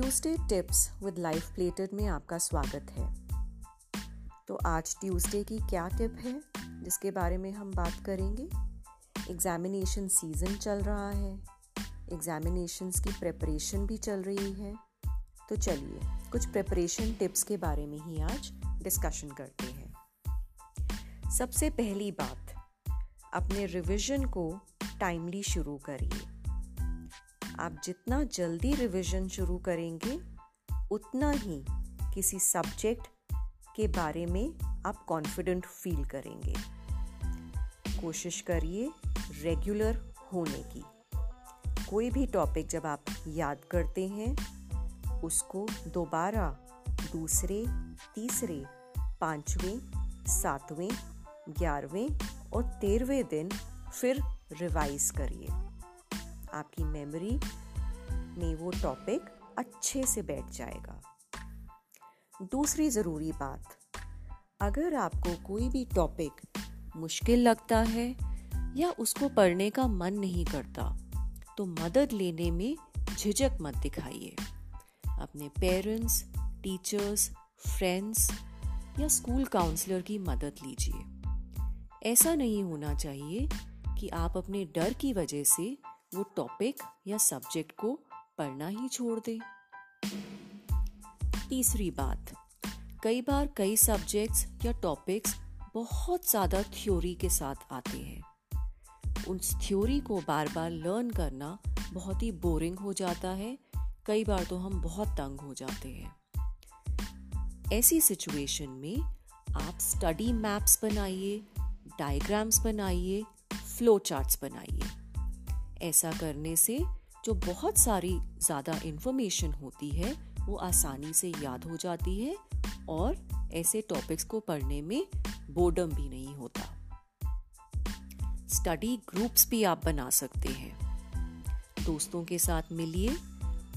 Tuesday tips with life plated में आपका स्वागत है। तो आज ट्यूसडे की क्या टिप है, जिसके बारे में हम बात करेंगे? एग्जामिनेशन सीज़न चल रहा है एग्जामिनेशंस की प्रिपरेशन भी चल रही है। तो चलिए, कुछ प्रिपरेशन टिप्स के बारे में ही आज डिस्कशन करते हैं। सबसे पहली बात, अपने रिवीजन को टाइमली शुरू करिए। आप जितना जल्दी रिवीजन शुरू करेंगे, उतना ही किसी सब्जेक्ट के बारे में आप कॉन्फिडेंट फील करेंगे। कोशिश करिए रेगुलर होने की। कोई भी टॉपिक जब आप याद करते हैं, उसको दोबारा दूसरे, तीसरे, पाँचवें, सातवें, ग्यारहवें और तेरहवें दिन फिर रिवाइज करिए। आपकी मेमोरी टॉपिक अच्छे से बैठ जाएगा। दूसरी ज़रूरी बात, अगर आपको कोई भी टॉपिक मुश्किल लगता है या उसको पढ़ने का मन नहीं करता तो मदद लेने में झिझक मत दिखाइए। अपने पेरेंट्स टीचर्स फ्रेंड्स या स्कूल काउंसलर की मदद लीजिए। ऐसा नहीं होना चाहिए कि आप अपने डर की वजह से वो टॉपिक या सब्जेक्ट को पढ़ना ही छोड़ दे। तीसरी बात, कई बार कई सब्जेक्ट्स या टॉपिक्स बहुत ज़्यादा थ्योरी के साथ आते हैं। उस थ्योरी को बार बार लर्न करना बहुत ही बोरिंग हो जाता है। कई बार तो हम बहुत तंग हो जाते हैं। ऐसी सिचुएशन में आप स्टडी मैप्स बनाइए डायग्राम्स बनाइए फ्लो चार्ट्स बनाइए। ऐसा करने से जो बहुत सारी ज़्यादा इन्फॉर्मेशन होती है, वो आसानी से याद हो जाती है और ऐसे टॉपिक्स को पढ़ने में बोर्डम भी नहीं होता। स्टडी ग्रुप्स भी आप बना सकते हैं। दोस्तों के साथ मिलिए।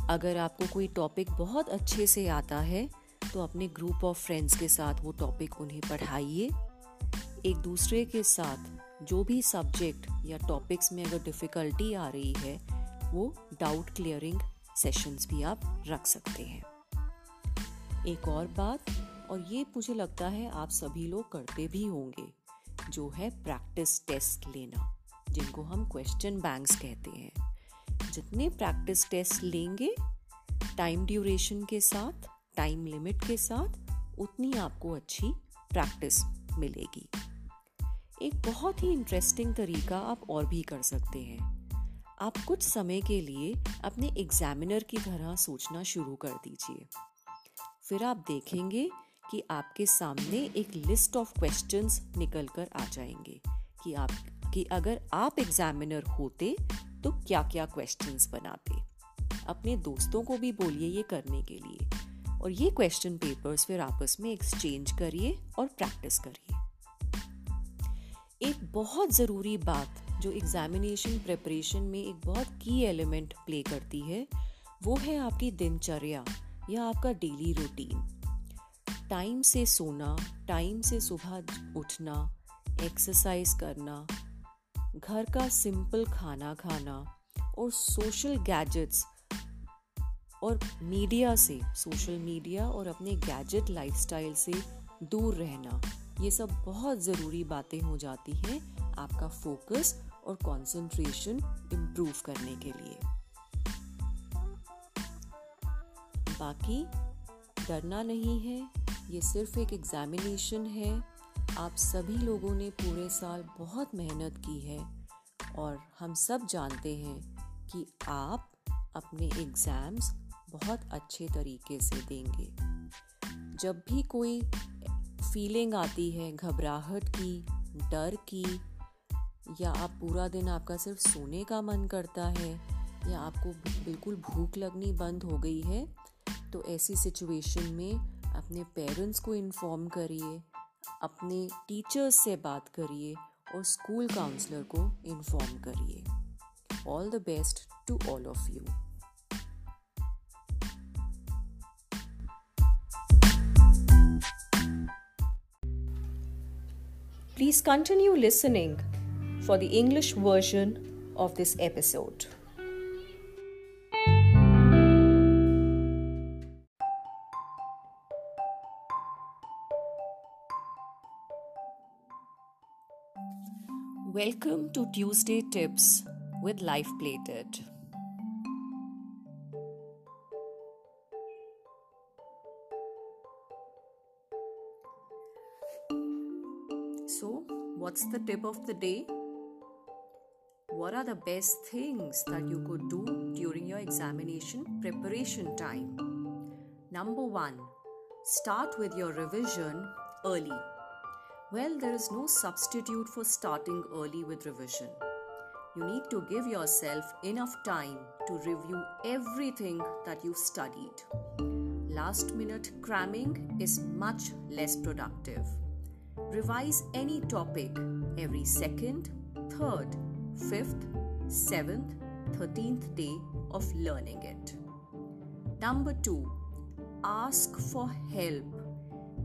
अगर आपको कोई टॉपिक बहुत अच्छे से आता है तो अपने ग्रुप ऑफ़ फ्रेंड्स के साथ वो टॉपिक उन्हें पढ़ाइए। एक दूसरे के साथ जो भी सब्जेक्ट या टॉपिक्स में अगर डिफ़िकल्टी आ रही है वो डाउट क्लियरिंग सेशंस भी आप रख सकते हैं। एक और बात, और ये मुझे लगता है आप सभी लोग करते भी होंगे, जो है प्रैक्टिस टेस्ट लेना, जिनको हम क्वेश्चन बैंक्स कहते हैं। जितने प्रैक्टिस टेस्ट लेंगे टाइम ड्यूरेशन के साथ टाइम लिमिट के साथ, उतनी आपको अच्छी प्रैक्टिस मिलेगी। एक बहुत ही इंटरेस्टिंग तरीका आप और भी कर सकते हैं। आप कुछ समय के लिए अपने एग्जामिनर की तरह सोचना शुरू कर दीजिए। फिर आप देखेंगे कि आपके सामने एक लिस्ट ऑफ़ क्वेश्चंस निकल कर आ जाएँगे कि आप, कि अगर आप एग्जामिनर होते तो क्या क्या क्वेश्चंस बनाते। अपने दोस्तों को भी बोलिए ये करने के लिए और ये क्वेश्चन पेपर्स फिर आपस में एक्सचेंज करिए और प्रैक्टिस करिए। एक बहुत ज़रूरी बात जो एग्जामिनेशन प्रिपरेशन में एक बहुत की एलिमेंट प्ले करती है, वो है आपकी दिनचर्या या आपका डेली रूटीन टाइम से सोना टाइम से सुबह उठना एक्सरसाइज करना, घर का सिंपल खाना खाना और सोशल गैजेट्स और मीडिया से सोशल मीडिया और अपने गैजेट लाइफस्टाइल से दूर रहना, ये सब बहुत ज़रूरी बातें हो जाती हैं, आपका फोकस और कंसंट्रेशन इम्प्रूव करने के लिए। बाकी, डरना नहीं है, ये सिर्फ़ एक एग्जामिनेशन है। आप सभी लोगों ने पूरे साल बहुत मेहनत की है और हम सब जानते हैं कि आप अपने एग्ज़ाम्स बहुत अच्छे तरीके से देंगे। जब भी कोई फीलिंग आती है, घबराहट की, डर की या आप पूरा दिन आपका सिर्फ़ सोने का मन करता है, या आपको बिल्कुल भूख लगनी बंद हो गई है तो ऐसी सिचुएशन में अपने पेरेंट्स को इन्फॉर्म करिए, अपने टीचर्स से बात करिए और स्कूल काउंसलर को इन्फॉर्म करिए। All the best to all of you Please continue listening. for the English version of this episode. Welcome to Tuesday Tips with Life Plated. So, what's the tip of the day? What are the best things that you could do during your examination preparation time? Number one, start with your revision early. Well, there is no substitute for starting early with revision. You need to give yourself enough time to review everything that you've studied. Last minute cramming is much less productive. Revise any topic every second, third, fifth, seventh, thirteenth day of learning it. Number two, ask for help.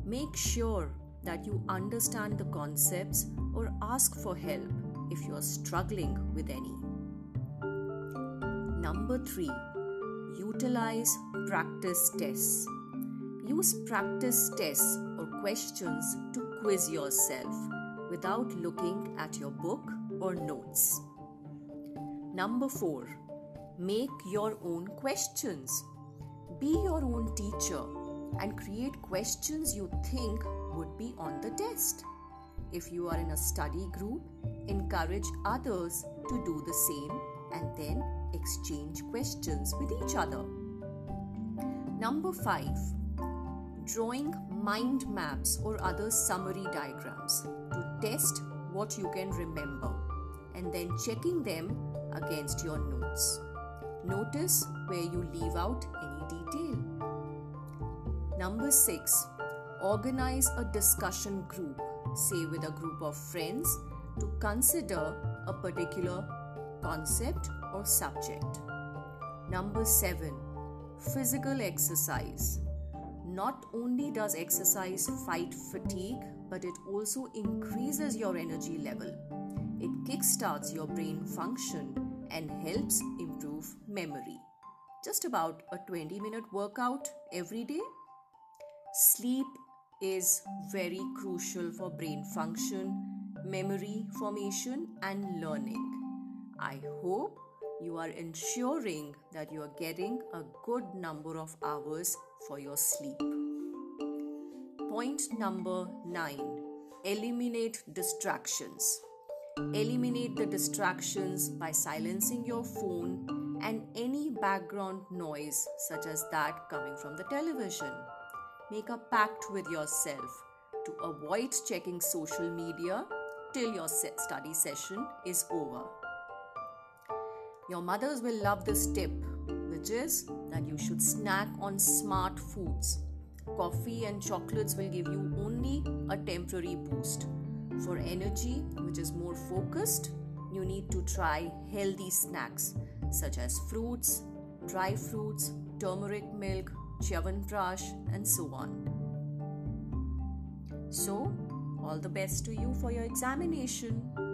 Make sure that you understand the concepts or ask for help if you are struggling with any. Number three, utilize practice tests. Use practice tests or questions to quiz yourself without looking at your book or notes. Number four, make your own questions. Be your own teacher and create questions you think would be on the test. If you are in a study group, encourage others to do the same and then exchange questions with each other. Number 5. Drawing mind maps or other summary diagrams to test what you can remember and then checking them against your notes. Notice where you leave out any detail. Number 6 organize a discussion group, say with a group of friends, to consider a particular concept or subject. Number 7. Physical exercise. Not only does exercise fight fatigue, but it also increases your energy level. It kickstarts your brain function and helps improve memory. Just about a 20 minute workout every day. Sleep is very crucial for brain function, memory formation, and learning. I hope you are ensuring that you are getting a good number of hours for your sleep. Point number 9 Eliminate distractions. Eliminate the distractions by silencing your phone and any background noise, such as that coming from the television make a pact with yourself to avoid checking social media till your study session is over. Your mothers will love this tip, which is that you should snack on smart foods. Coffee and chocolates will give you only a temporary boost. For energy, which is more focused, you need to try healthy snacks such as fruits, dry fruits, turmeric milk, Chyawanprash, and so on. So, all the best to you for your examination.